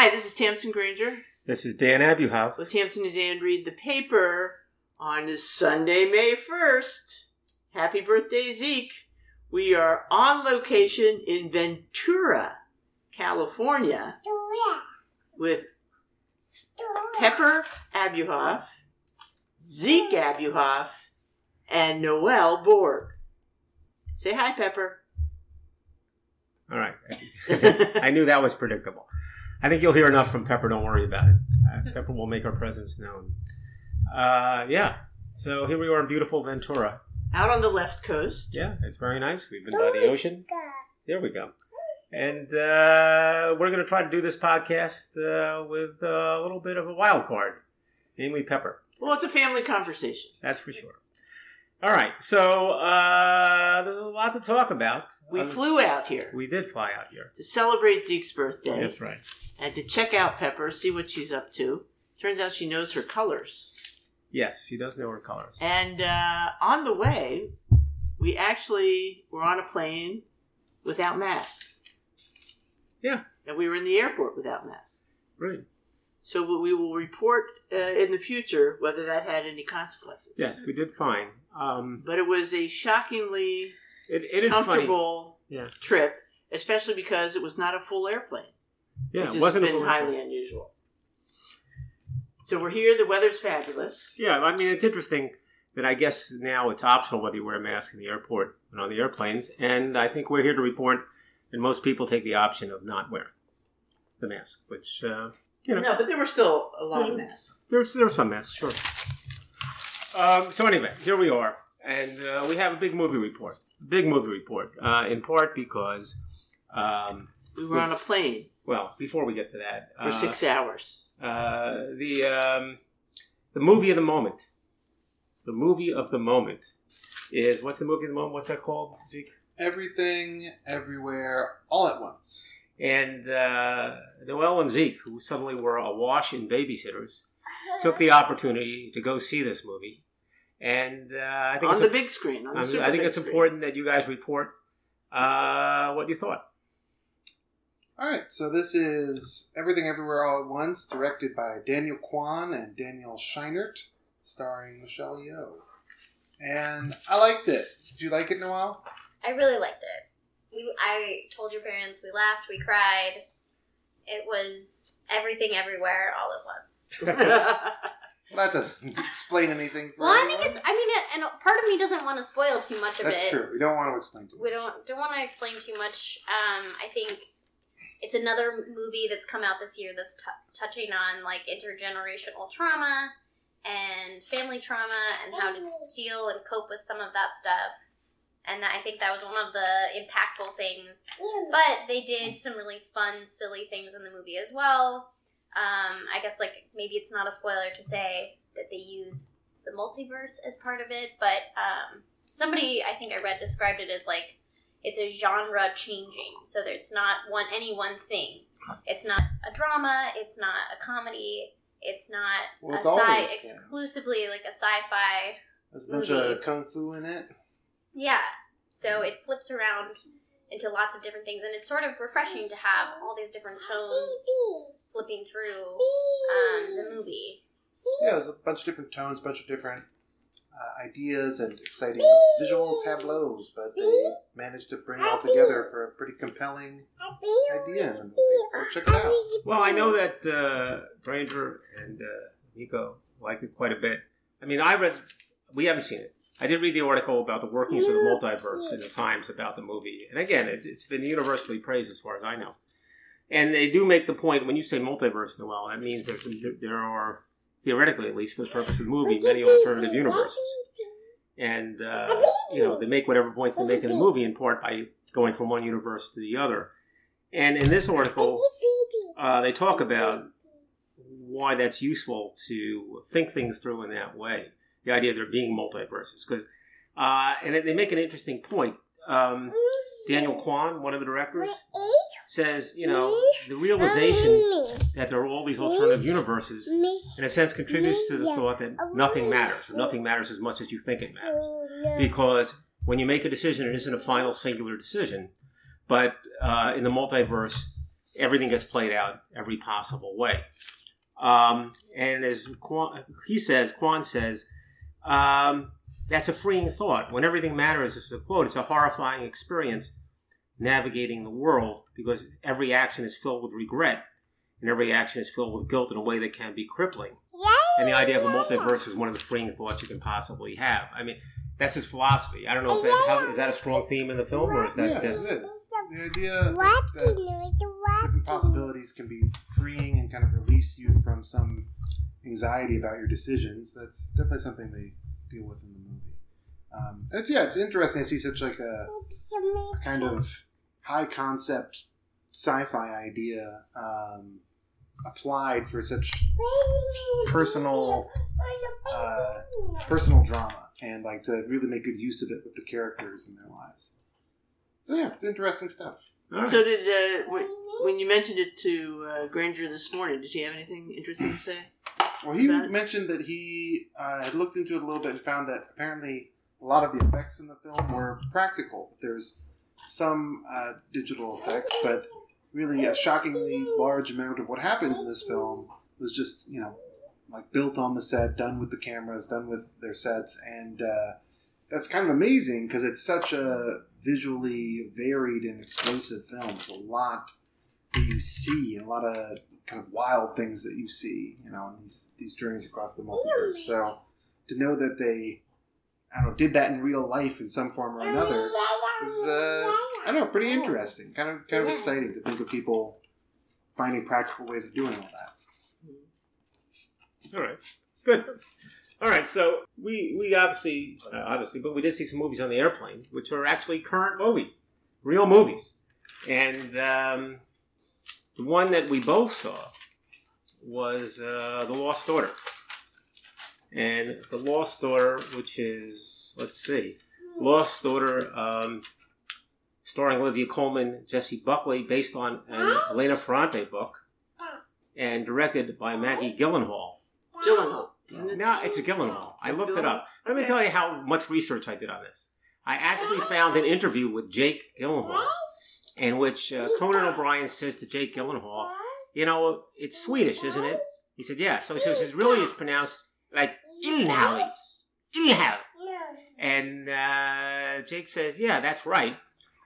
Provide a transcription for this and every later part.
Hi, this is Tamsin Granger This is Dan Abuhoff. with Tamsin and Dan Read the Paper on this Sunday, May 1st. Happy birthday, Zeke. We are on location in Ventura, California with Pepper Abuhoff, Zeke Abuhoff, and Noel Borg. Say hi, Pepper. All right. I knew that was predictable. I think you'll hear enough from Pepper. Don't worry about it. Uh, Pepper will make our presence known. Uh, yeah. So here we are in beautiful Ventura. Out on the left coast. Yeah, it's very nice. We've been by the ocean. There we go. And uh, we're going to try to do this podcast uh, with a little bit of a wild card, namely Pepper. Well, it's a family conversation. That's for sure. All right. So uh, there's a lot to talk about. We flew out here We did fly out here. to celebrate Zeke's birthday That's right. and to check out Pepper, see what she's up to. Turns out she knows her colors. Yes, she does know her colors. And uh, on the way, we actually were on a plane without masks. Yeah. And we were in the airport without masks. Right. So we will report uh, in the future whether that had any consequences. Yes, we did fine. Um, But it was a shockingly it, it is comfortable Yeah. trip, especially because it was not a full airplane, Yeah, which it has been highly unusual. So we're here. The weather's fabulous. Yeah, I mean it's interesting that I guess now it's optional whether you wear a mask in the airport and on the airplanes, and I think we're here to report that most people take the option of not wearing the mask, which uh, you know No, but there were still a lot of Yeah. masks. there's there's some mess, sure. Um, so anyway, here we are, and uh, we have a big movie report. Big movie report, uh, in part because, um, We were on a plane well, before we get to that, for uh, six hours. uh, the um, the movie of the moment. The movie of the moment is what's the movie of the moment? What's that called, Zeke? Everything, everywhere, all at once. And uh, Noel and Zeke, who suddenly were awash in babysitters, took the opportunity to go see this movie. And uh, I think on it's the a- big screen. On the I think big it's screen. important that you guys report uh, what you thought. All right, so this is Everything, Everywhere, All at Once, directed by Daniel Kwan and Daniel Scheinert, starring Michelle Yeoh. And I liked it. Did you like it, Noel? I really liked it. We, I told your parents we laughed, we cried. It was everything, everywhere, all at once. Well, that doesn't explain anything. For Well, I think anyone. it's. I mean, it, and part of me doesn't want to spoil too much of That's it. true. We don't want to explain too much. We don't don't want to explain too much. Um, I think it's another movie that's come out this year that's t- touching on like intergenerational trauma and family trauma and how to deal and cope with some of that stuff. And that, I think that was one of the impactful things. But they did some really fun, silly things in the movie as well. Um, I guess like maybe it's not a spoiler to say that they use the multiverse as part of it, but um, somebody I think I read described it as like it's a genre changing. So that it's not one any one thing. It's not a drama. It's not a comedy. It's not Well, a it's all sci exclusively like a sci-fi. There's a bunch movie. of kung fu in it. Yeah. So it flips around into lots of different things, and it's sort of refreshing to have all these different tones flipping through um, the movie. Yeah, there's a bunch of different tones, a bunch of different uh, ideas and exciting visual tableaus, but they managed to bring it all together for a pretty compelling idea in the. So check it out. Well, I know that uh, Granger and uh, Nico liked it quite a bit. I mean, I read, we haven't seen it. I did read the article about the workings of the multiverse in the Times about the movie. And again, it's, it's been universally praised as far as I know. And they do make the point when you say multiverse, Noel, that means there's there are, theoretically at least, for the purpose of the movie, many alternative universes. And, uh, you know, they make whatever points they make in the movie in part by going from one universe to the other. And in this article, uh, they talk about why that's useful to think things through in that way. The idea of there being multiverses, because uh, and they make an interesting point. Um, Daniel Kwan, one of the directors, says, you know, the realization that there are all these alternative universes, in a sense, contributes to the thought that nothing matters, nothing matters as much as you think it matters. Because when you make a decision, it isn't a final singular decision, but uh, in the multiverse, everything gets played out every possible way. Um, and as Kwan, he says, Kwan says, um, that's a freeing thought. When everything matters, this is a quote, it's a horrifying experience navigating the world because every action is filled with regret and every action is filled with guilt in a way that can be crippling. And the idea of a multiverse is one of the freeing thoughts you can possibly have. I mean, that's his philosophy. I don't know if that how, is that a strong theme in the film or is that yeah, just it is. The idea that, that different possibilities can be freeing and kind of release you from some anxiety about your decisions. That's definitely something they deal with in the movie. Um, and it's yeah, it's interesting to see such like a, a kind of high concept sci-fi idea um, applied for such personal uh, personal drama and like to really make good use of it with the characters in their lives. So yeah, it's interesting stuff. Right. So did uh, when, when you mentioned it to uh, Granger this morning, did he have anything interesting to say? Well, he About it? mentioned that he uh, had looked into it a little bit and found that apparently a lot of the effects in the film were practical. There's some uh, digital effects, but really a shockingly large amount of what happens in this film was just, you know, like built on the set, done with the cameras, done with their sets, and uh, that's kind of amazing because it's such a visually varied and explosive film. There's a lot that you see, a lot of kind of wild things that you see, you know, in these these journeys across the multiverse. So to know that they, I don't know, did that in real life in some form or another is, uh, I don't know, pretty interesting. Kind of kind of exciting to think of people finding practical ways of doing all that. All right, good. All right, so we we obviously uh, obviously, but we did see some movies on the airplane, which are actually current movies, real movies, and um, the one that we both saw was uh, the Lost Daughter, and the Lost Daughter, which is let's see, Lost Daughter, um, starring Olivia Colman, Jessie Buckley, based on an Elena Ferrante book, and directed by Maggie Gyllenhaal. Gyllenhaal, it? No, it's a Gyllenhaal. I It's looked it up. Let me Okay. tell you how much research I did on this. I actually found an interview with Jake Gyllenhaal in which uh, Conan O'Brien says to Jake Gyllenhaal, "You know, it's Swedish, isn't it?" He said, "Yeah." So he says it really is pronounced like Ilhalis, Ilhal. And uh, Jake says, "Yeah, that's right."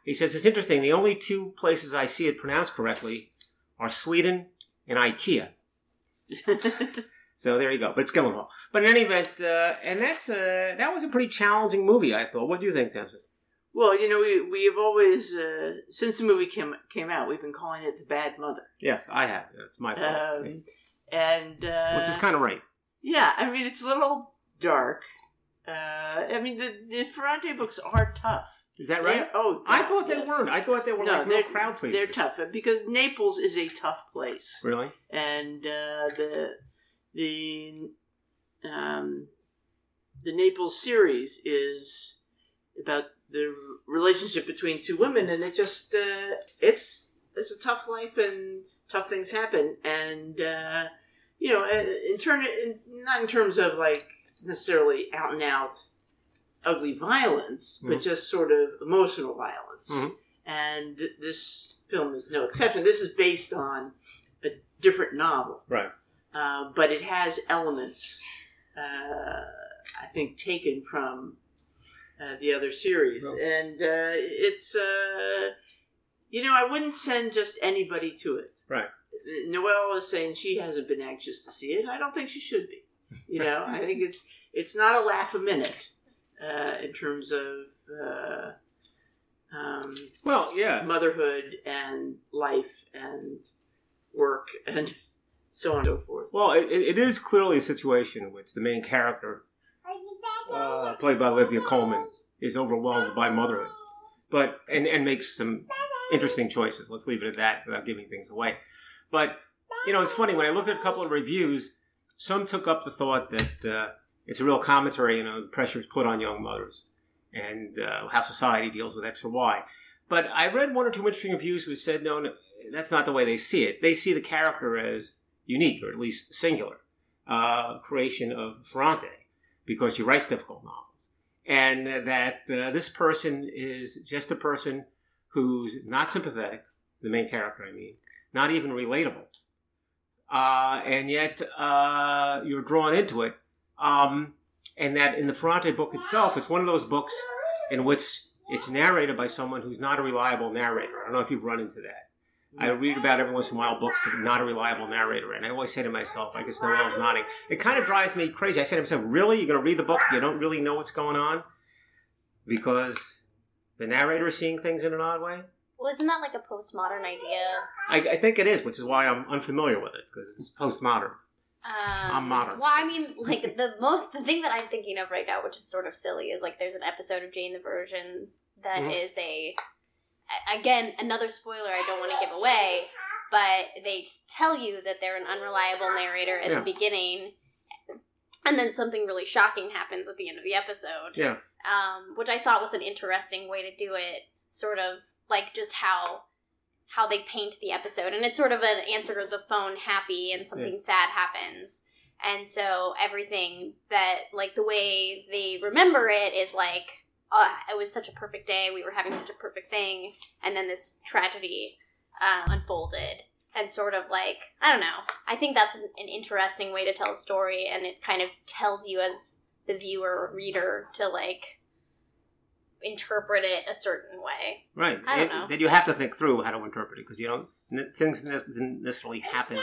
He says it's interesting. The only two places I see it pronounced correctly are Sweden and IKEA. So there you go. But it's going Gyllenhaal. But in any event, uh, and that's uh, that was a pretty challenging movie. I thought. What do you think, Dennis? Well, you know, we we have always uh, since the movie came came out, we've been calling it the Bad Mother, Yes, I have. It's my fault. um, and uh, Which is kind of right. yeah. I mean, it's a little dark. Uh, I mean, the the Ferrante books are tough. Is that right? They're- oh, I thought they yes. weren't. I thought they were No, like they're crowd pleasers. They're tough because Naples is a tough place. Really? and uh, the the um, the Naples series is about the relationship between two women, and it just uh, it's it's a tough life and tough things happen, and uh, you know, uh, in turn, in, not in terms of like necessarily out and out ugly violence, but Mhm. just sort of emotional violence, Mhm. and th- this film is no exception. This is based on a different novel Right. Uh, but it has elements, uh, I think, taken from uh, the other series, Well- and uh, it's uh, you know I wouldn't send just anybody to it. Right. Noelle is saying she hasn't been anxious to see it. I don't think she should be. You know, I think it's it's not a laugh a minute uh, in terms of uh, um, Well, yeah. motherhood and life and work and so on and so forth. Well, it, it is clearly a situation in which the main character, uh, played by Olivia Colman, is overwhelmed by motherhood, but and and makes some interesting choices. Let's leave it at that without giving things away. But you know, it's funny when I looked at a couple of reviews. Some took up the thought that uh, it's a real commentary, you know, the pressures put on young mothers and uh, how society deals with X or Y. But I read one or two interesting reviews who said, no, no, that's not the way they see it. They see the character as unique, or at least singular, uh, creation of Ferrante, because she writes difficult novels. And that uh, this person is just a person who's not sympathetic, the main character, I mean, not even relatable. Uh, and yet uh, you're drawn into it. Um, and that in the Ferrante book itself, it's one of those books in which it's narrated by someone who's not a reliable narrator. I don't know if you've run into that. I read about every once in a while books that not a reliable narrator, and I always say to myself, I guess Noel's nodding. It kind of drives me crazy. I say to myself, really? You're going to read the book, you don't really know what's going on? Because the narrator is seeing things in an odd way? Well, isn't that like a postmodern idea? I, I think it is, which is why I'm unfamiliar with it, because it's postmodern. Um, I'm modern. Well, I mean, like the most the thing that I'm thinking of right now, which is sort of silly, is like there's an episode of Jane the Virgin that is Mhm. a again another spoiler I don't want to give away, but they tell you that they're an unreliable narrator at Yeah. the beginning, and then something really shocking happens at the end of the episode. Yeah. Um, which I thought was an interesting way to do it, sort of like just how how they paint the episode and it's sort of an answer to the phone happy and something sad happens and so everything that like the way they remember it is like uh, it was such a perfect day we were having such a perfect thing and then this tragedy uh, unfolded and sort of like i don't know i think that's an, an interesting way to tell a story and it kind of tells you as the viewer or reader to like interpret it a certain way Right. I don't It- know. That you have to think through how to interpret it, because you don't, things didn't necessarily happen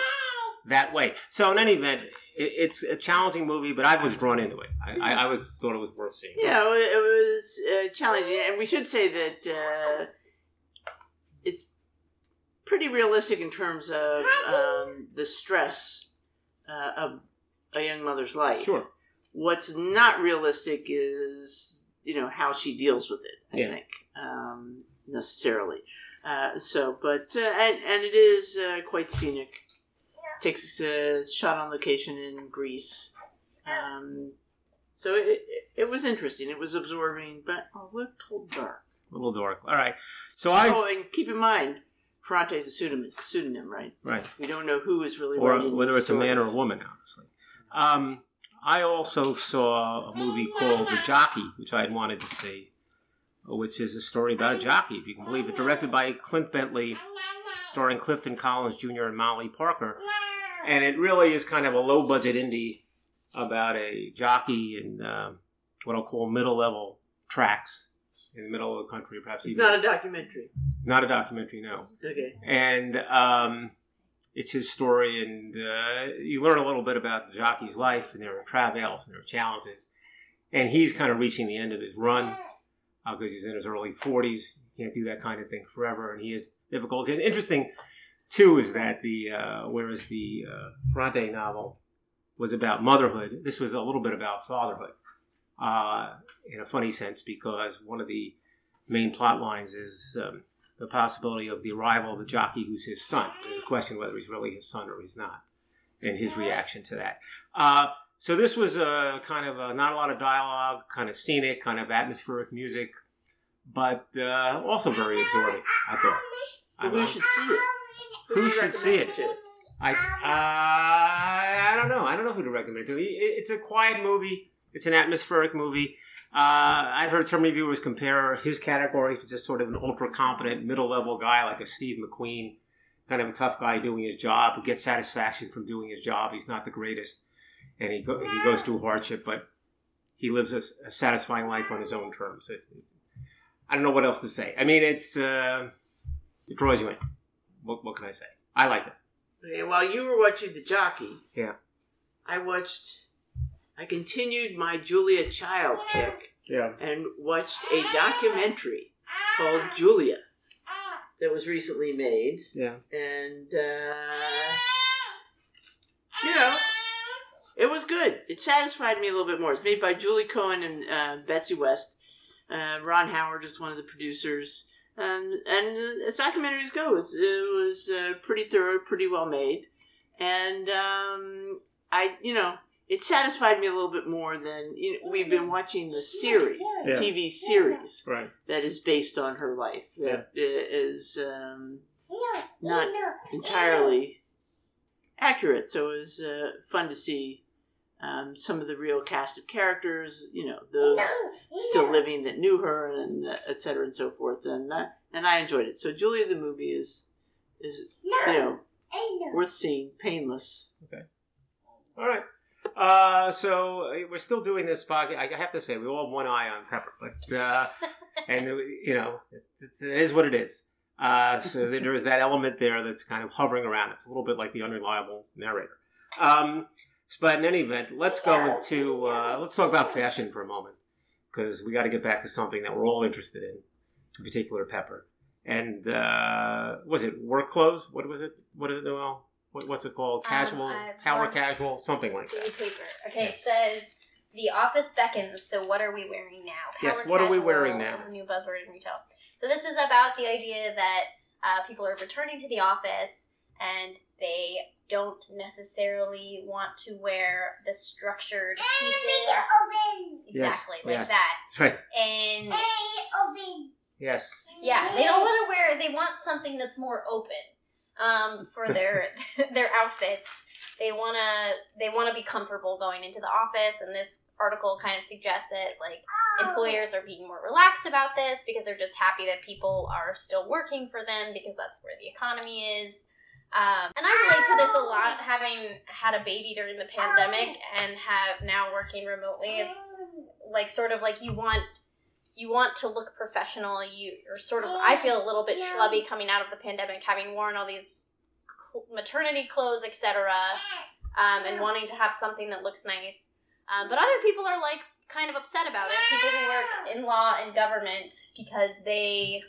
that way. So in any event, it, it's a challenging movie, but I was drawn into it. I, I, I was thought it was worth seeing. Yeah, it it was uh, challenging, and we should say that uh, it's pretty realistic in terms of um, the stress uh, of a young mother's life. Sure. What's not realistic is you know how she deals with it. I Yeah. think um, necessarily. Uh, so, but uh, and, and it is uh, quite scenic. Takes uh, shot on location in Greece. Um, so it, it, it was interesting. It was absorbing, but a little dark. A little dark. All right. So I, oh, and keep in mind, Ferrante is a pseudonym, pseudonym, right? right. We don't know who is really Or whether it's a man or a woman, honestly. Um, I also saw a movie called The Jockey, which I had wanted to see, which is a story about a jockey, if you can believe it, directed by Clint Bentley, starring Clifton Collins Jr. and Molly Parker. And it really is kind of a low budget indie about a jockey in um what I'll call middle level tracks in the middle of the country, perhaps It's not a documentary. not a documentary, no Okay. and um, it's his story, and uh, you learn a little bit about the jockey's life, and their travails and their challenges, and he's kind of reaching the end of his run because he's in his early forties. He can't do that kind of thing forever, and he has difficulties. And interesting too is that the uh, whereas the uh, Ferrante novel was about motherhood, this was a little bit about fatherhood. Uh, in a funny sense, because one of the main plot lines is um, the possibility of the arrival of the jockey who's his son. There's a question whether he's really his son or he's not, and his reaction to that. Uh, so this was a kind of a, not a lot of dialogue, kind of scenic, kind of atmospheric music, but uh, also very absorbing. I thought. Well, who should see it? Who you should see it? to? I uh, I don't know. I don't know who to recommend to. It's a quiet movie. It's an atmospheric movie. Uh, I've heard some reviewers compare his category to just sort of an ultra competent middle level guy like a Steve McQueen, kind of a tough guy doing his job who gets satisfaction from doing his job. He's not the greatest, and he go, he goes through hardship, but he lives a, a satisfying life on his own terms. It, I don't know what else to say. I mean, it's uh, it draws you in. What, what can I say? I like it. Okay, while you were watching the jockey, Yeah. I watched. I continued my Julia Child kick Yeah. and watched a documentary called Julia that was recently made, Yeah. and uh, you know, it was good. It satisfied me a little bit more. It's made by Julie Cohen and uh, Betsy West. Uh, Ron Howard is one of the producers. Um, and as documentaries go, it was, it was uh, pretty thorough, pretty well made. And um, I, you know, it satisfied me a little bit more than you know, we've been watching the series, the Yeah. TV series Right. that is based on her life. That i- is um, not entirely accurate. So it was uh, fun to see um, some of the real cast of characters. You know, those still living that knew her, and uh, et cetera and so forth. And uh, and I enjoyed it. So Julia the movie is is you know worth seeing. Painless. Okay. All right. Uh, so uh, we're still doing this podcast. I have to say, we all have one eye on Pepper, but uh, and uh, you know, it's, it is what it is. Uh, so there is that element there that's kind of hovering around. It's a little bit like the unreliable narrator. Um, but in any event, let's go into uh, let's talk about fashion for a moment because we got to get back to something that we're all interested in, in particular Pepper. And uh, was it work clothes? What was it? What is it, Noel? What, what's it called? Um, Casual, I power casual, something like that. Paper. Okay, it says the office beckons. So what are we wearing now? Yes, what are we wearing now? Is a new buzzword in retail. So this is about the idea that uh, people are returning to the office and they don't necessarily want to wear the structured pieces. Exactly, like yes. that. Right. And Yes. yeah, they don't want to wear. They want something that's more open um, for their their outfits. They wanna they wanna be comfortable going into the office, and this article kind of suggests that like employers are being more relaxed about this because they're just happy that people are still working for them because that's where the economy is. Um, and I relate to this a lot, having had a baby during the pandemic and have now working remotely. It's like sort of like you want you want to look professional. You are sort of I feel a little bit schlubby coming out of the pandemic, having worn all these maternity clothes, etc., um, and wanting to have something that looks nice. Um, but other people are like kind of upset about it. People who work in law and government because they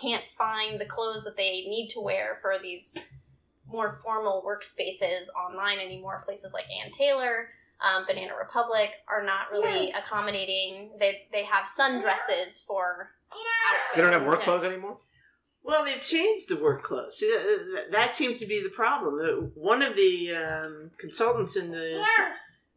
can't find the clothes that they need to wear for these more formal workspaces online anymore. Places like Ann Taylor, um, Banana Republic are not really accommodating. They they have sundresses for outfits. They don't have work clothes anymore. Well, they've changed the work clothes. See, that, that- that seems to be the problem. One of the um, consultants in the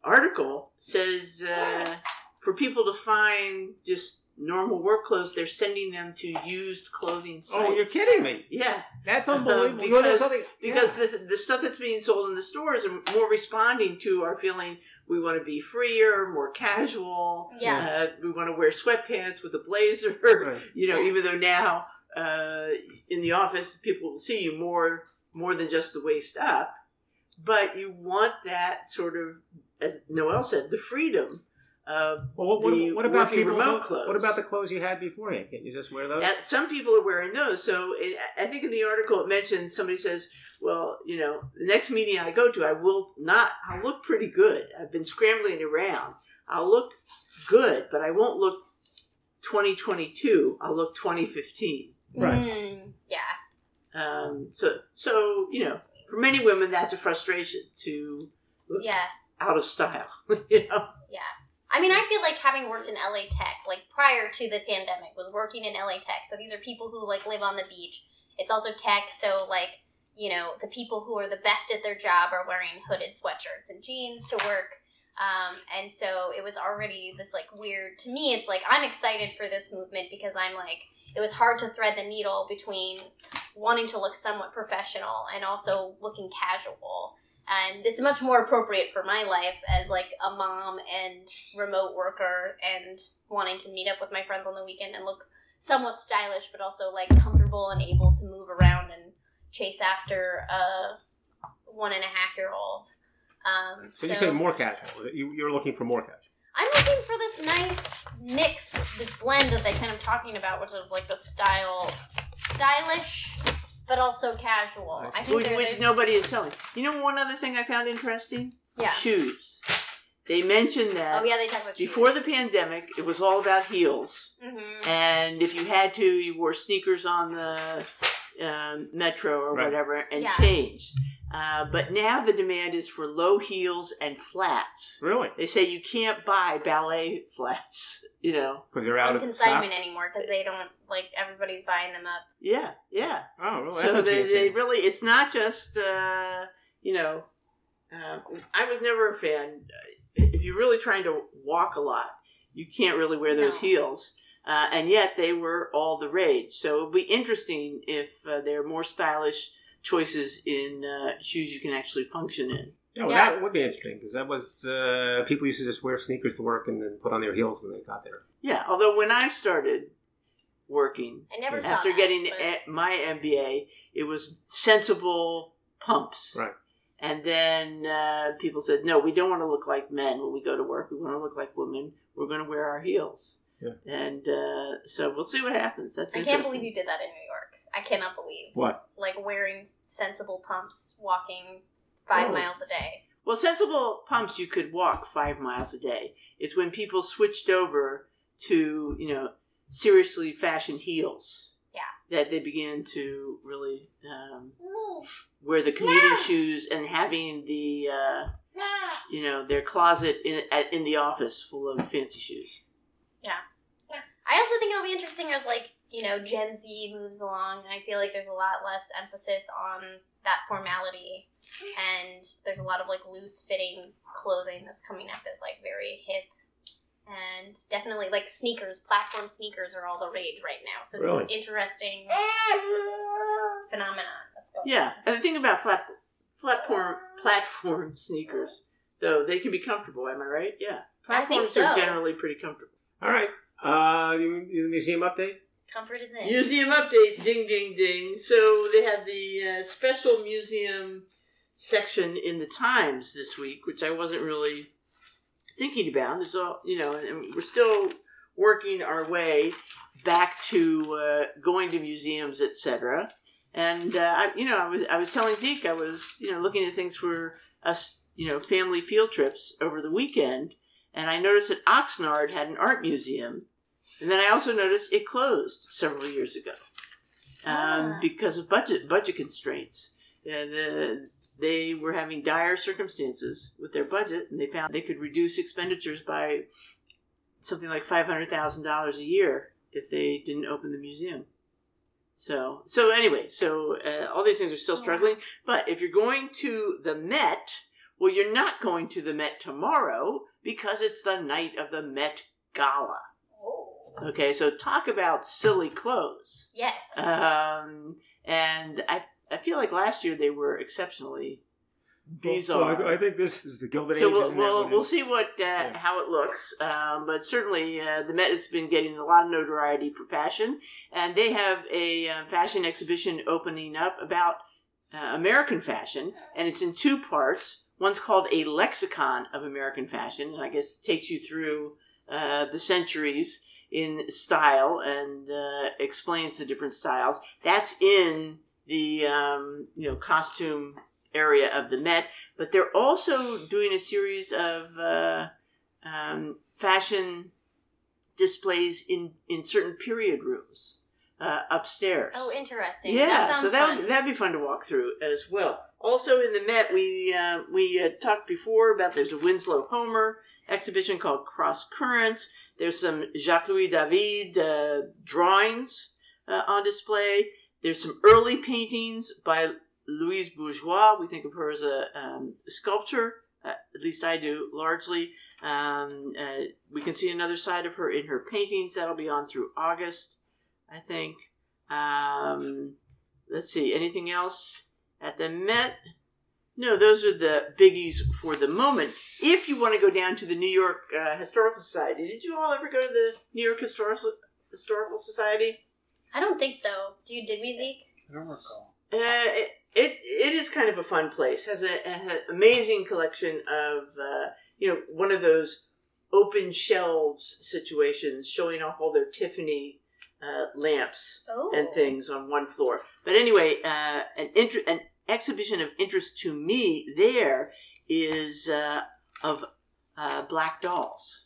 article says uh, for people to find just normal work clothes, they're sending them to used clothing sites. Oh, you're kidding me! Yeah, That's Uh, unbelievable. You know, because- something because the, the stuff that's being sold in the stores are more responding to our feeling we want to be freer, more casual. Yeah. Uh, we want to wear sweatpants with a blazer. Right. You know, Yeah. even though now uh, in the office people will see you more more than just the waist up, but you want that sort of, as Noel said, the freedom. Of Well, what, what, the what about working people? remote clothes. What about the clothes you had beforehand? Can't you just wear those? Uh, some people are wearing those. So it, I think in the article it mentions somebody says, "Well, you know, the next meeting I go to, I will not. I'll look pretty good. I've been scrambling around. I'll look good, but I won't look 2022. I'll look 2015. Right. Mm, yeah. Um, so, so you know, for many women, that's a frustration to look Yeah. out of style. you know, I mean, I feel like having worked in LA Tech, like prior to the pandemic, was working in LA Tech. So these are people who like live on the beach. It's also tech, so like you know the people who are the best at their job are wearing hooded sweatshirts and jeans to work. Um, and so it was already this like weird to me. It's like I'm excited for this movement because I'm like it was hard to thread the needle between wanting to look somewhat professional and also looking casual and it's much more appropriate for my life as like a mom and remote worker and wanting to meet up with my friends on the weekend and look somewhat stylish but also like comfortable and able to move around and chase after a one and a half year old um, so, so you say more casual. You, you're looking for more casual. I'm looking for this nice mix, this blend that they're kind of talking about, which is like the style, stylish, but also casual. I think which, there- which there's nobody is selling. You know, one other thing I found interesting: yeah. shoes. They mentioned that Oh yeah, they talk about before the pandemic, it was all about heels. hmm and if you had to, you wore sneakers on the um, metro or Right. whatever and Yeah. changed. Uh, but now the demand is for low heels and flats. Really? They say you can't buy ballet flats. You know? Because they're out on of consignment anymore because they don't like everybody's buying them up. Yeah, yeah. stock? Oh, really? so That's they, they really, it's not just, uh, you know, uh, I was never a fan. If you're really trying to walk a lot, you can't really wear those No. heels. Uh, and yet they were all the rage. So it would be interesting if uh, there are more stylish choices in uh, shoes you can actually function in. Yeah, well, Yeah. that would be interesting because that was uh, people used to just wear sneakers to work and then put on their heels when they got there. Yeah, although when I started working. I never saw After that, getting but- my MBA, it was sensible pumps. Right. And then uh, people said, no, we don't want to look like men when we go to work. We want to look like women. We're going to wear our heels. Yeah. And uh, so we'll see what happens. That's I can't believe you did that in New York. I cannot believe What? like wearing sensible pumps, walking five Oh. miles a day. Well, sensible pumps you could walk five miles a day. It's when people switched over to you know seriously fashioned heels. Yeah. That they began to really um, wear the commuting shoes and having the uh, you know their closet in in the office full of fancy shoes. Yeah. I also think it'll be interesting as like you know Gen Z moves along. I feel like there's a lot less emphasis on that formality, and there's a lot of like loose fitting clothing that's coming up as like very hip, and definitely like sneakers, platform sneakers are all the rage right now. So it's Really? this interesting phenomenon that's going. Yeah, and the thing about flat platform platform sneakers, though, they can be comfortable. Am I right? Yeah, I think platforms are generally pretty comfortable. All right. Uh, you, you museum update? Comfort is in. Museum update, ding, ding, ding. So they had the uh, special museum section in the Times this week, which I wasn't really thinking about. There's all, you know, and we're still working our way back to uh, going to museums, etc. And uh, I, you know, I was I was telling Zeke I was you know looking at things for us, you know, family field trips over the weekend, and I noticed that Oxnard had an art museum, and then I also noticed it closed several years ago um, Ah. because of budget budget constraints. And the, they were having dire circumstances with their budget, and they found they could reduce expenditures by something like five hundred thousand dollars a year if they didn't open the museum. So, so anyway, so uh, all these things are still struggling. But if you're going to the Met, well, you're not going to the Met tomorrow because it's the night of the Met Gala. Okay, so talk about silly clothes. Yes. Um, and I, I feel like last year they were exceptionally bizarre. Well, I, I think this is the Gilded So Age. we'll, we'll, we'll see what uh, Yeah. how it looks, um, but certainly uh, the Met has been getting a lot of notoriety for fashion, and they have a uh, fashion exhibition opening up about uh, American fashion, and it's in two parts. One's called a lexicon of American fashion, and I guess takes you through uh, the centuries in style and uh, explains the different styles. That's in the um, you know costume area of the Met, but they're also doing a series of uh, um, fashion displays in in certain period rooms uh, upstairs. oh, interesting. Yeah, that so that would, that'd be fun to walk through as well. Also in the Met, we uh, we uh, talked before about there's a Winslow Homer exhibition called Cross Currents. There's some Jacques Louis David uh, drawings uh, on display. There's some early paintings by Louise Bourgeois. We think of her as a um, sculptor, uh, at least I do largely. Um, uh, we can see another side of her in her paintings. That'll be on through August, I think. Um, let's see, anything else at the Met? No, those are the biggies for the moment. If you want to go down to the New York uh, Historical Society, did you all ever go to the New York Historical Historical Society? I don't think so. Do you? Did we, Zeke? I don't recall. Uh, it, it it is kind of a fun place. Has a, an amazing collection of uh, you know one of those open shelves situations showing off all their Tiffany uh, lamps Oh. and things on one floor. But anyway, uh, an inter- an exhibition of interest to me there is uh, of uh, black dolls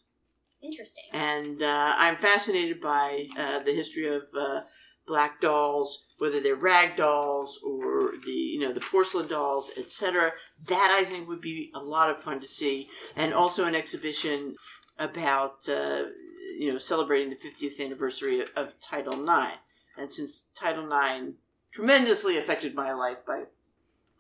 Interesting. and uh, I'm fascinated by uh, the history of uh, black dolls, whether they're rag dolls or the you know the porcelain dolls, etc. That I think would be a lot of fun to see, and also an exhibition about uh, you know celebrating the 50th anniversary of, of Title IX, and since Title IX tremendously affected my life by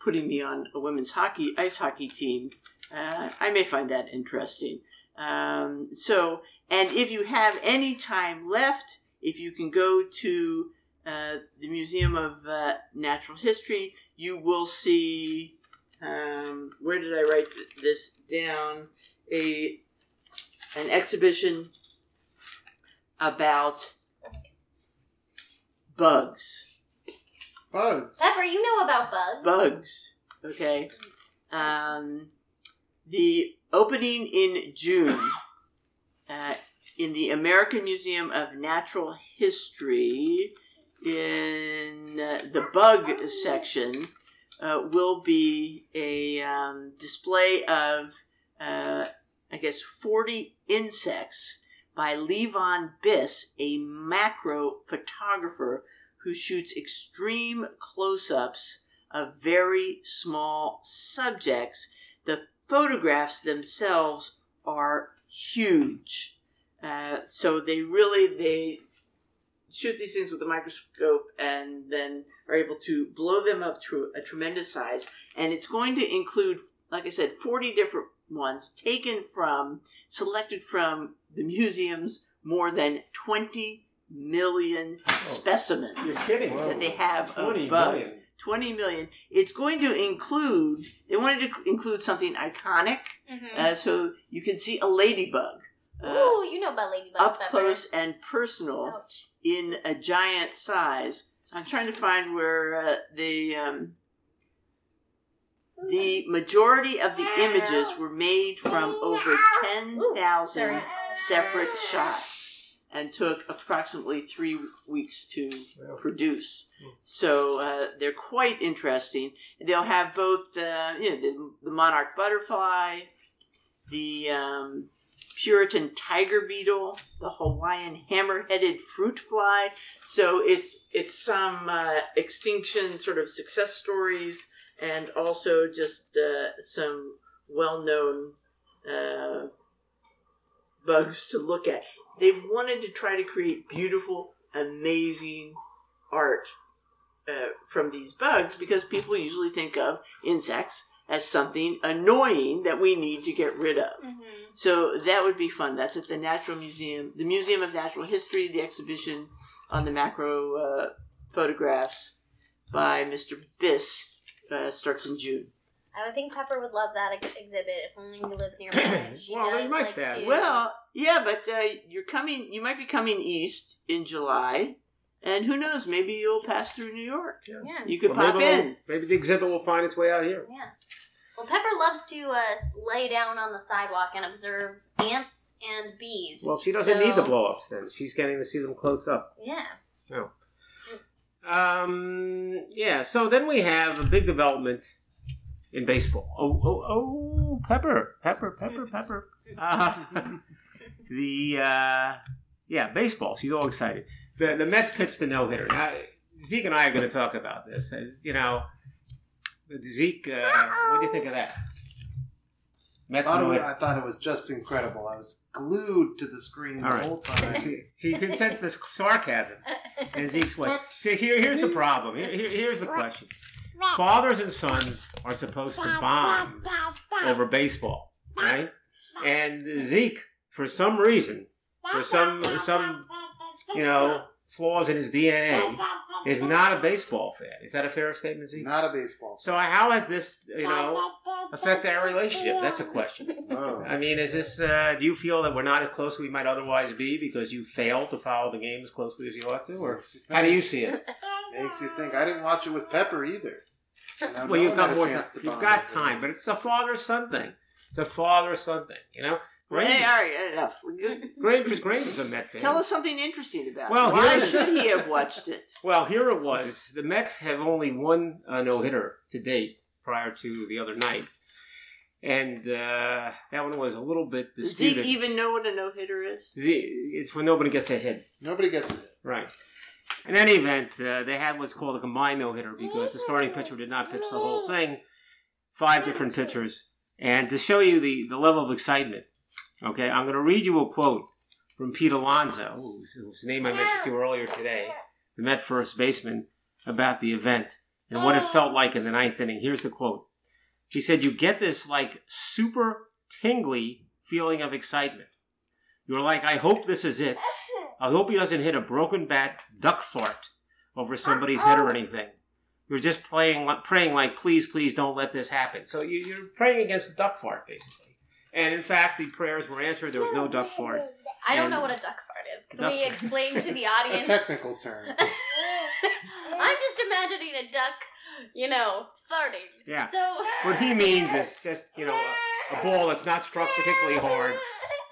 putting me on a women's hockey ice hockey team, uh, I may find that interesting. Um, so, and if you have any time left, if you can go to uh, the Museum of uh, Natural History, you will see. Um, where did I write th- this down? A an exhibition about bugs. Bugs. Pepper, you know about bugs. Bugs. Okay. Um, the opening in June uh, in the American Museum of Natural History in uh, the bug section uh, will be a um, display of, uh, I guess, 40 insects by Levon Biss, a macro photographer who shoots extreme close ups of very small subjects. The photographs themselves are huge. Uh, so they really they shoot these things with a microscope and then are able to blow them up to a tremendous size. And it's going to include, like I said, 40 different ones taken from, selected from the museum's more than 20 million specimens You're kidding. Whoa. that they have of bugs. million. 20 million. It's going to include, they wanted to include something iconic, Mhm. uh, so you can see a ladybug. Uh, Ooh, you know about ladybugs. up Pepper. close and personal Ouch. in a giant size. I'm trying to find where uh, the um, the majority of the images were made from over ten thousand Sorry. separate shots and took approximately three weeks to produce. So uh, they're quite interesting. They'll have both uh, you know the, the monarch butterfly, the um, Puritan tiger beetle, the Hawaiian hammer-headed fruit fly. So it's it's some uh, extinction sort of success stories, and also just uh, some well-known uh, bugs to look at. They wanted to try to create beautiful, amazing art uh, from these bugs because people usually think of insects as something annoying that we need to get rid of. Mhm. So that would be fun. That's at the Natural Museum, the Museum of Natural History, the exhibition on the macro uh, photographs by Mr. Biss uh, starts in June. I would think Pepper would love that ex- exhibit if only you lived nearby. She Well, they does like have. to. Well, yeah, but uh, you're coming. You might be coming east in July, and who knows? Maybe you'll pass through New York. yeah, You could Or pop maybe, in. Maybe the exhibit will find its way out here. yeah. Well, Pepper loves to uh, lay down on the sidewalk and observe ants and bees. Well, she doesn't so- need the blow ups then. She's getting to see them close up. Yeah. Um, yeah, so then we have a big development in baseball. Oh, oh, oh, Pepper, Pepper, Pepper, Pepper. Uh, the, uh, yeah, baseball. She's all excited. The, the Mets pitched a no hitter. Zeke and I are going to talk about this. Uh, You know, Zeke, uh, what do you think of that? Mets thought it no was- hitter. I thought it was just incredible. I was glued to the screen All the right. whole time. See, see, you can sense this sarcasm in Zeke's way. See, here, here's the problem. Here, here- here's the question. Fathers and sons are supposed to bond over baseball, right? And Zeke, for some reason, for some some you know flaws in his DNA, is not a baseball fan. Is that a fair statement, Zeke? Not a baseball. Fan. So how has this you know affected our relationship? That's a question. Oh. I mean, is this? Uh, do you feel that we're not as close as we might otherwise be because you failed to follow the game as closely as you ought to, or how do you see it? Makes you think. I didn't watch it with Pepper either. And I Well, know you've got more time. You've got time, but it's a father son thing. It's a father son thing. You know, Hey, all Granger, right, enough. Good. Granger, Granger's a Met fan. Tell us something interesting about Well, it. Why here's- should he have watched it? Well, here it was. The Mets have only one uh, no hitter to date prior to the other night, and uh, that one was a little bit Does Zeke disputed. even know what a no hitter is? Z- It's when nobody gets a hit. Nobody gets it. Right. In any event, uh, they had what's called a combined no hitter because the starting pitcher did not pitch the whole thing. Five different pitchers. And to show you the, the level of excitement, okay, I'm going to read you a quote from Pete Alonso, whose, whose name I mentioned to you earlier today, the Met first baseman, about the event and what it felt like in the ninth inning. Here's the quote. He said, You get this like super tingly feeling of excitement. You're like, I hope this is it. I hope he doesn't hit a broken bat duck fart over somebody's head or anything. You're just playing, praying like, please, please don't let this happen. So you, you're praying against the duck fart, basically. And in fact, the prayers were answered. There was no duck fart. I don't know what a duck fart is. Can Duck we explain to the audience? A audience? technical term. I'm just imagining a duck, you know, farting. Yeah. So What he means is just, you know, a, a ball that's not struck particularly hard.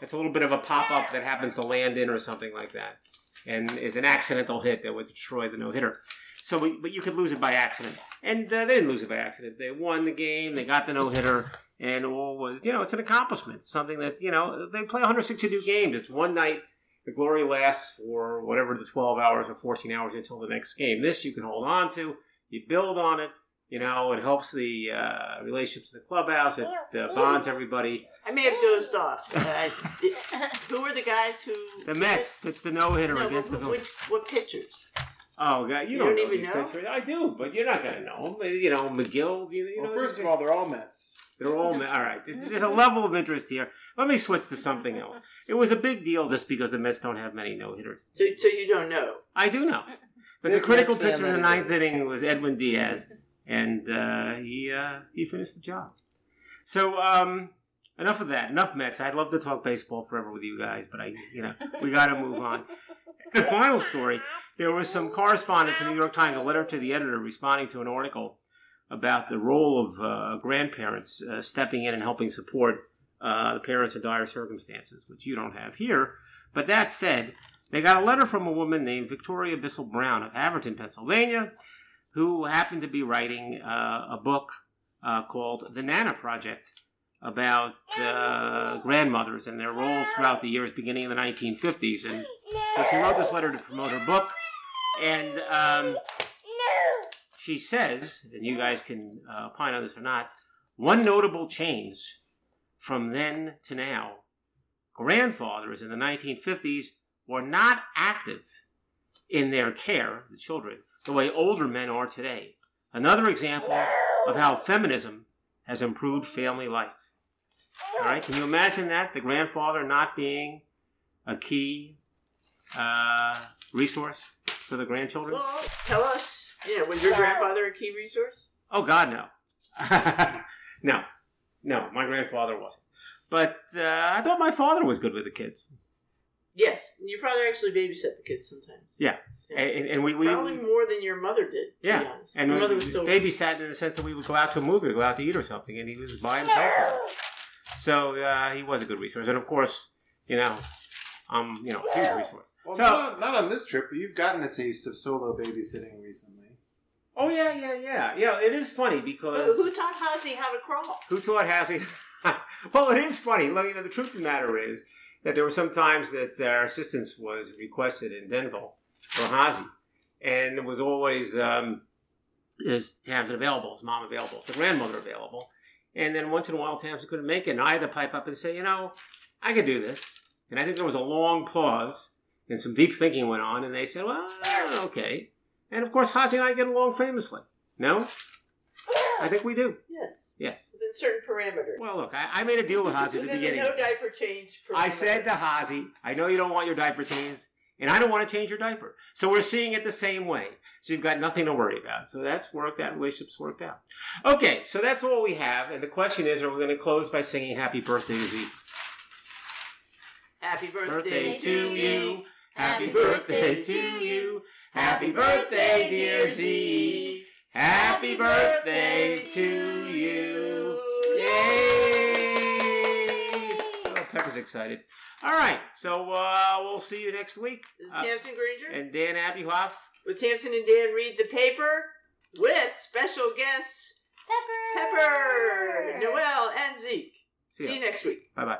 It's a little bit of a pop up that happens to land in or something like that, and is an accidental hit that would destroy the no hitter. So, we, but you could lose it by accident, and uh, they didn't lose it by accident. They won the game. They got the no hitter, and all was, you know, it's an accomplishment. Something that you know they play 162 games. It's one night. The glory lasts for whatever the 12 hours or 14 hours until the next game. This you can hold on to. You build on it. You know, it helps the uh, relationships in the clubhouse. It uh, bonds everybody. I may have dozed off. Uh, who were the guys who? The Mets. That's the no hitter No, against the but Phillies. which what pitchers? Oh God, you, You don't, don't know even these know? pitchers. I do, but you're not gonna know them. You know Megill. You, you Well, know, first of all, they're all Mets. They're all all right. There's a level of interest here. Let me switch to something else. It was a big deal just because the Mets don't have many no hitters. So, so you don't know. I do know, but Big the critical Mets fan pitcher in the that ninth is. inning was Edwin Diaz, and uh, he uh, he finished the job. So um, enough of that. Enough Mets. I'd love to talk baseball forever with you guys, but I, you know, we got to move on. The final story: there was some correspondence in the New York Times, a letter to the editor responding to an article about the role of uh, grandparents uh, stepping in and helping support uh, the parents in dire circumstances, which you don't have here. But that said, they got a letter from a woman named Victoria Bissell Brown of Haverford, Pennsylvania, who happened to be writing uh, a book uh, called The Nana Project about uh, grandmothers and their roles throughout the years beginning in the 1950s. And so she wrote this letter to promote her book. And um, she says, and you guys can uh, opine on this or not, one notable change from then to now grandfathers in the 1950s were not active in their care, of the children, the way older men are today. Another example of how feminism has improved family life. All right, can you imagine that? The grandfather not being a key uh, resource for the grandchildren? Well, tell us. You know, was your grandfather a key resource? Oh God, no, no, no. My grandfather wasn't. But uh, I thought my father was good with the kids, Yes, and your father actually babysat the kids sometimes. Yeah. and, and we we Probably more than your mother did. To yeah, be honest. and your we mother was still. babysat in the sense that we would go out to a movie, or go out to eat or something, and he was by himself. for. So uh, he was a good resource, and of course, you know, um, you know, a huge resource. Well, So- not, on, not on this trip, but you've gotten a taste of solo babysitting recently. Oh yeah, yeah, yeah, yeah. It is funny because Who, who taught Hazy how to crawl? Who taught Hazy? well, it is funny. Look, you know, the truth of the matter is that there were some times that our assistance was requested in Denville for Hazy, and it was always um, is Tamsin available? Is mom available? Is the grandmother available? And then once in a while, Tamsin couldn't make it, and I had to pipe up and say, you know, I could do this. And I think there was a long pause, and some deep thinking went on, and they said, well, okay. And of course, Hazy and I get along famously. No, I think we do. Yes, Yes. within certain parameters. Well, look, I, I made a deal with Hazy at the beginning. no diaper change. I said to Hazy, I know you don't want your diaper changed, and I don't want to change your diaper. So we're seeing it the same way. So you've got nothing to worry about. So that's worked out. Relationship's worked out. Okay, so that's all we have. And the question is, are we going to close by singing Happy Birthday to Zeke? Happy birthday, Birthday to you. Happy birthday to you. Happy birthday, dear Z. Happy birthday to you. Yay! Oh, Pepper's excited. All right, so uh, we'll see you next week. This is Uh, Tamsin Granger and Dan Appyhoff. with Tamsin and Dan read the paper with special guests Pepper. Pepper, Noel, and Zeke. See See you next week. Bye bye.